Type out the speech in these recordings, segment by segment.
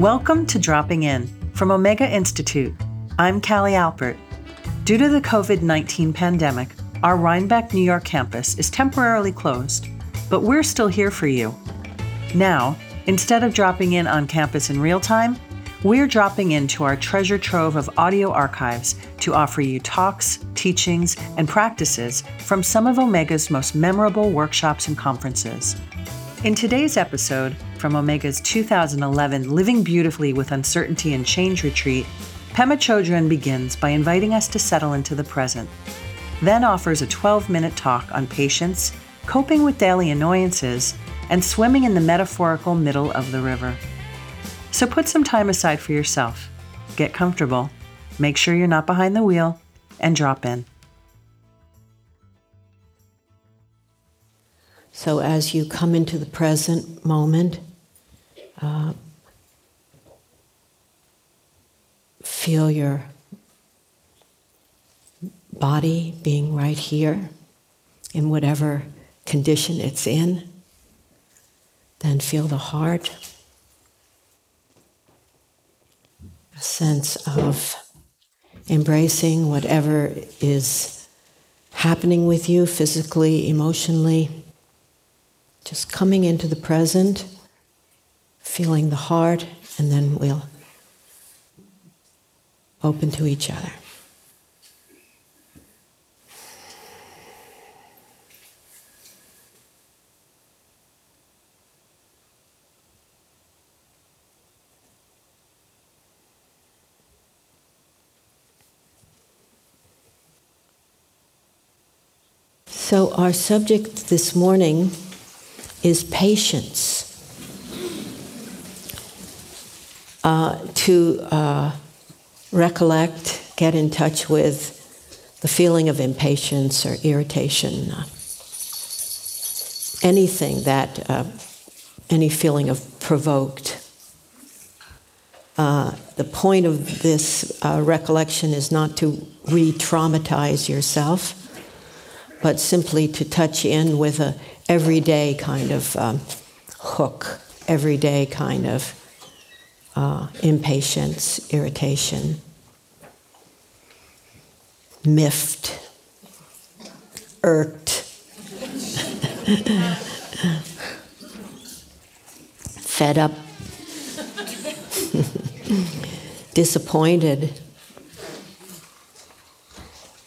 Welcome to Dropping In from Omega Institute. I'm Callie Alpert. Due to the COVID 19 pandemic, our Rhinebeck, New York campus is temporarily closed, but we're still here for you. Now, instead of dropping in on campus in real time, we're dropping into our treasure trove of audio archives to offer you talks, teachings, and practices from some of Omega's most memorable workshops and conferences. In today's episode, from Omega's 2011 Living Beautifully with Uncertainty and Change retreat, Pema Chodron begins by inviting us to settle into the present, then offers a 12 minute talk on patience, coping with daily annoyances, and swimming in the metaphorical middle of the river. So put some time aside for yourself, get comfortable, make sure you're not behind the wheel, and drop in. So, as you come into the present moment, uh, feel your body being right here in whatever condition it's in. Then feel the heart. A sense of embracing whatever is happening with you physically, emotionally. Just coming into the present feeling the heart, and then we'll open to each other. So, our subject this morning is patience. Uh, to uh, recollect, get in touch with the feeling of impatience or irritation, uh, anything that, uh, any feeling of provoked. Uh, the point of this uh, recollection is not to re traumatize yourself, but simply to touch in with a everyday kind of um, hook, everyday kind of uh, impatience, irritation, miffed, irked, fed up, disappointed.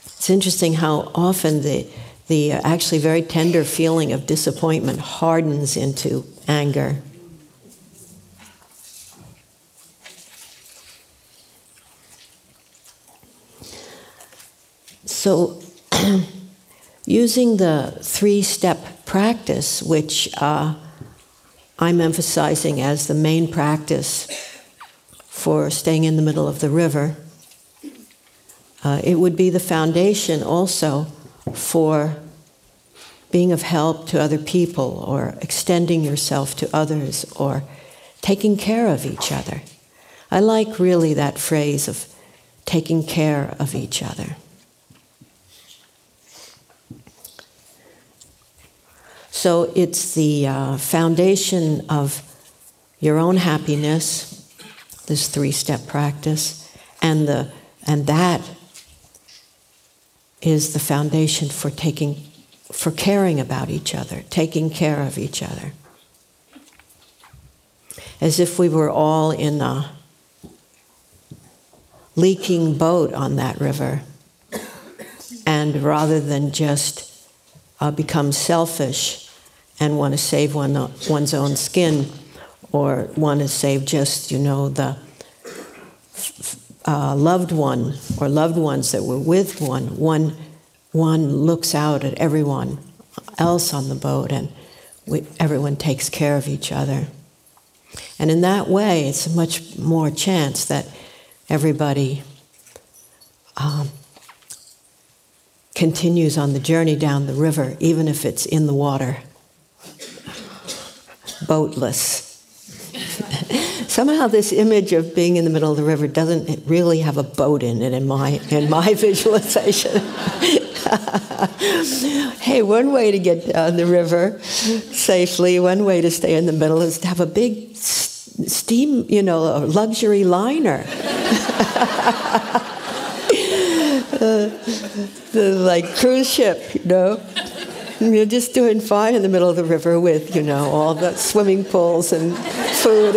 It's interesting how often the, the actually very tender feeling of disappointment hardens into anger. So, using the three step practice, which uh, I'm emphasizing as the main practice for staying in the middle of the river, uh, it would be the foundation also for being of help to other people or extending yourself to others or taking care of each other. I like really that phrase of taking care of each other. So it's the uh, foundation of your own happiness, this three step practice, and, the, and that is the foundation for taking for caring about each other, taking care of each other. As if we were all in a leaking boat on that river. And rather than just uh, become selfish and want to save one, one's own skin or want to save just, you know, the uh, loved one or loved ones that were with one, one, one looks out at everyone else on the boat and we, everyone takes care of each other. And in that way, it's much more chance that everybody um, continues on the journey down the river, even if it's in the water boatless. Somehow, this image of being in the middle of the river doesn't really have a boat in it in my, in my visualization. hey, one way to get down the river safely, one way to stay in the middle is to have a big steam, you know, luxury liner. uh, the like cruise ship, you know. You're just doing fine in the middle of the river with, you know, all the swimming pools and food.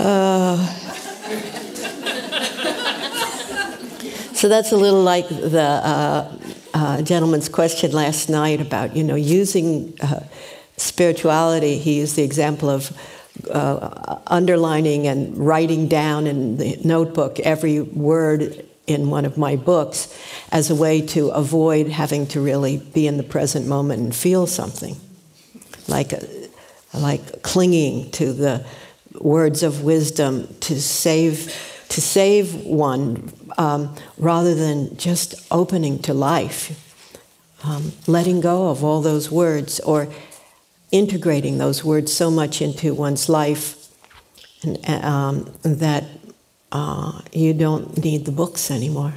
uh, so that's a little like the uh, uh, gentleman's question last night about, you know, using uh, spirituality. He used the example of uh, underlining and writing down in the notebook every word in one of my books as a way to avoid having to really be in the present moment and feel something, like a, like clinging to the words of wisdom to save to save one um, rather than just opening to life, um, letting go of all those words or integrating those words so much into one's life and, um, that uh, you don't need the books anymore.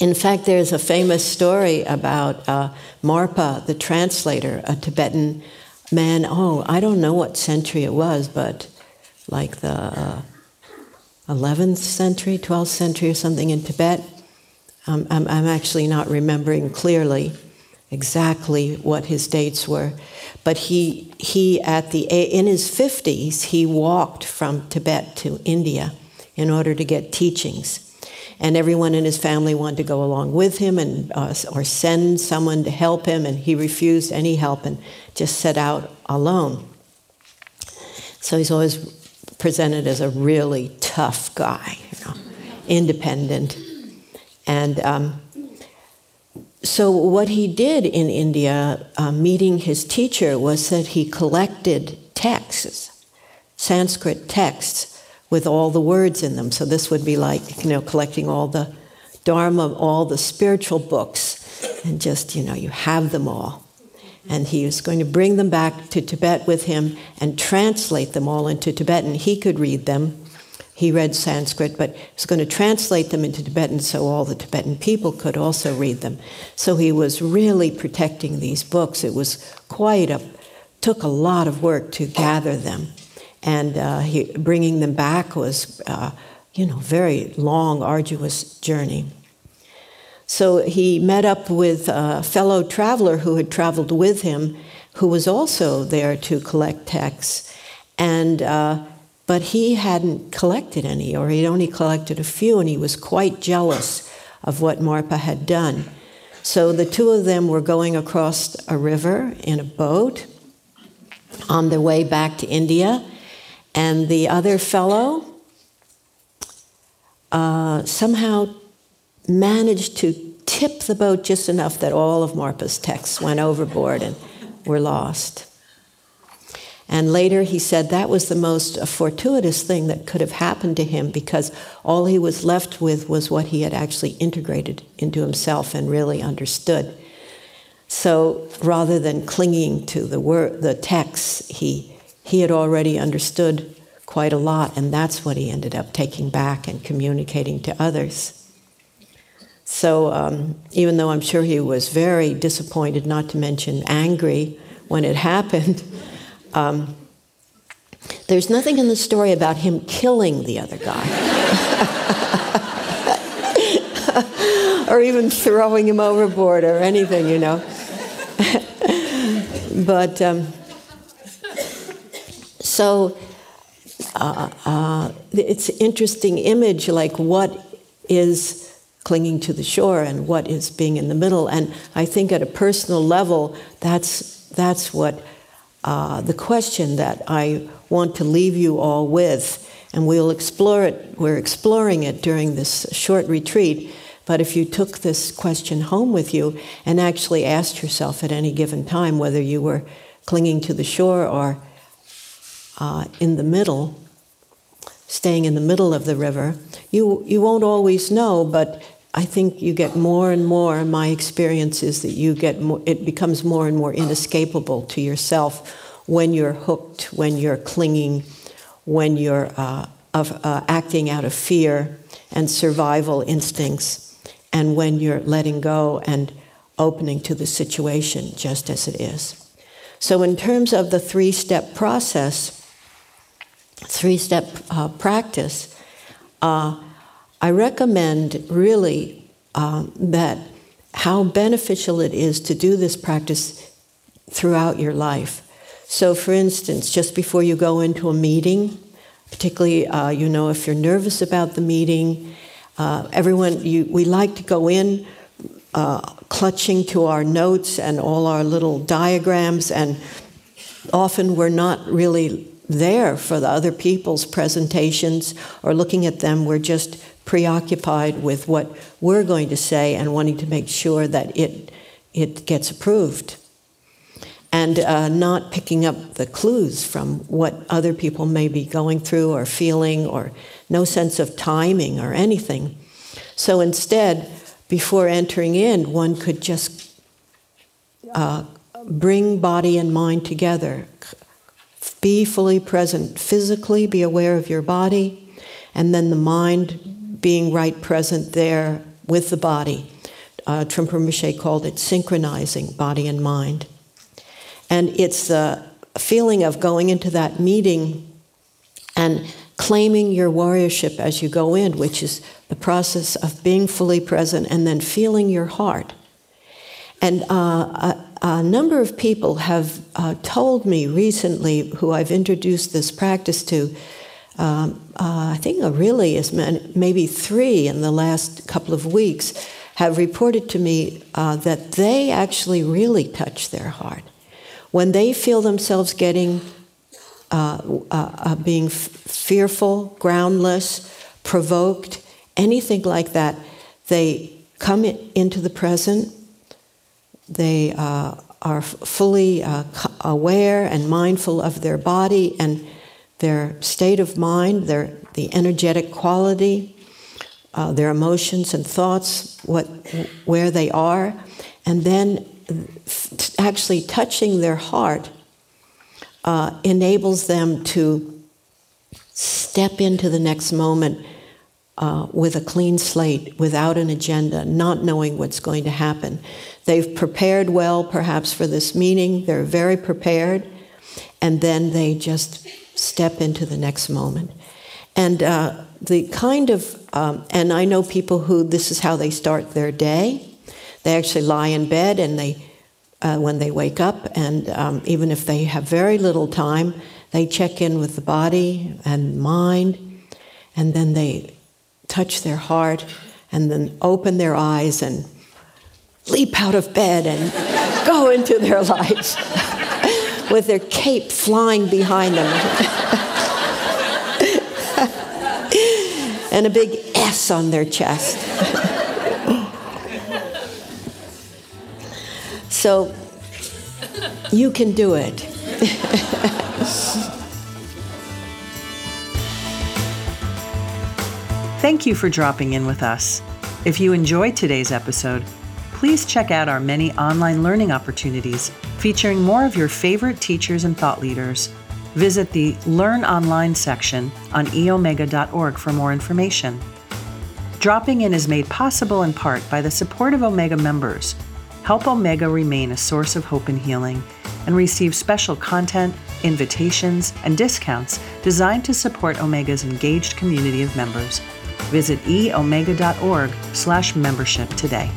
In fact, there's a famous story about uh, Marpa, the translator, a Tibetan man. Oh, I don't know what century it was, but like the uh, 11th century, 12th century, or something in Tibet. Um, I'm, I'm actually not remembering clearly exactly what his dates were. But he, he at the, in his 50s, he walked from Tibet to India in order to get teachings. And everyone in his family wanted to go along with him and, uh, or send someone to help him, and he refused any help and just set out alone. So he's always presented as a really tough guy, you know, independent. And um, so, what he did in India, uh, meeting his teacher, was that he collected texts, Sanskrit texts, with all the words in them. So, this would be like, you know, collecting all the Dharma, all the spiritual books, and just, you know, you have them all. And he was going to bring them back to Tibet with him and translate them all into Tibetan. He could read them he read Sanskrit, but was going to translate them into Tibetan so all the Tibetan people could also read them. So he was really protecting these books. It was quite a, took a lot of work to gather them. And uh, he, bringing them back was, uh, you know, very long, arduous journey. So he met up with a fellow traveler who had traveled with him, who was also there to collect texts. And uh, but he hadn't collected any, or he'd only collected a few, and he was quite jealous of what Marpa had done. So the two of them were going across a river in a boat on their way back to India, and the other fellow uh, somehow managed to tip the boat just enough that all of Marpa's texts went overboard and were lost. And later he said that was the most fortuitous thing that could have happened to him because all he was left with was what he had actually integrated into himself and really understood. So rather than clinging to the word, the texts, he, he had already understood quite a lot, and that's what he ended up taking back and communicating to others. So um, even though I'm sure he was very disappointed, not to mention angry when it happened, um, there's nothing in the story about him killing the other guy. or even throwing him overboard or anything, you know. but um, so uh, uh, it's an interesting image like what is clinging to the shore and what is being in the middle. And I think at a personal level, that's, that's what uh, the question that I want to leave you all with, and we'll explore it. We're exploring it during this short retreat. But if you took this question home with you and actually asked yourself at any given time whether you were clinging to the shore or uh, in the middle, staying in the middle of the river, you, you won't always know, but I think you get more and more. My experience is that you get more, it becomes more and more inescapable to yourself when you're hooked, when you're clinging, when you're uh, of, uh, acting out of fear and survival instincts, and when you're letting go and opening to the situation just as it is. So, in terms of the three step process, three step uh, practice, uh, I recommend really um, that how beneficial it is to do this practice throughout your life. So, for instance, just before you go into a meeting, particularly, uh, you know, if you're nervous about the meeting, uh, everyone, you, we like to go in uh, clutching to our notes and all our little diagrams, and often we're not really there for the other people's presentations or looking at them. We're just preoccupied with what we're going to say and wanting to make sure that it, it gets approved. And uh, not picking up the clues from what other people may be going through or feeling, or no sense of timing or anything. So instead, before entering in, one could just uh, bring body and mind together. Be fully present physically, be aware of your body, and then the mind being right present there with the body. Uh, Rinpoche called it synchronizing body and mind. And it's the feeling of going into that meeting and claiming your warriorship as you go in, which is the process of being fully present and then feeling your heart. And uh, a, a, number of people have uh, told me recently, who I've introduced this practice to, um, uh, I think really as maybe three in the last couple of weeks, have reported to me uh, that they actually really touch their heart. When they feel themselves getting uh, uh, uh, being f- fearful, groundless, provoked, anything like that, they come in, into the present. They uh, are fully aware and mindful of their body and their state of mind, their the energetic quality, uh, their emotions and thoughts, what where they are, and then f- actually touching their heart uh, enables them to step into the next moment uh, with a clean slate, without an agenda, not knowing what's going to happen. They've prepared well, perhaps, for this meeting, they're very prepared, and then they just step into the next moment. And uh, the kind of, um, and I know people who this is how they start their day. They actually lie in bed and they uh, when they wake up, and um, even if they have very little time, they check in with the body and mind, and then they touch their heart, and then open their eyes and leap out of bed and go into their lives with their cape flying behind them. and a big S on their chest. So you can do it. Thank you for dropping in with us. If you enjoyed today's episode, please check out our many online learning opportunities featuring more of your favorite teachers and thought leaders. Visit the Learn Online section on eomega.org for more information. Dropping in is made possible in part by the support of Omega members Help Omega remain a source of hope and healing and receive special content, invitations, and discounts designed to support Omega's engaged community of members. Visit eomega.org slash membership today.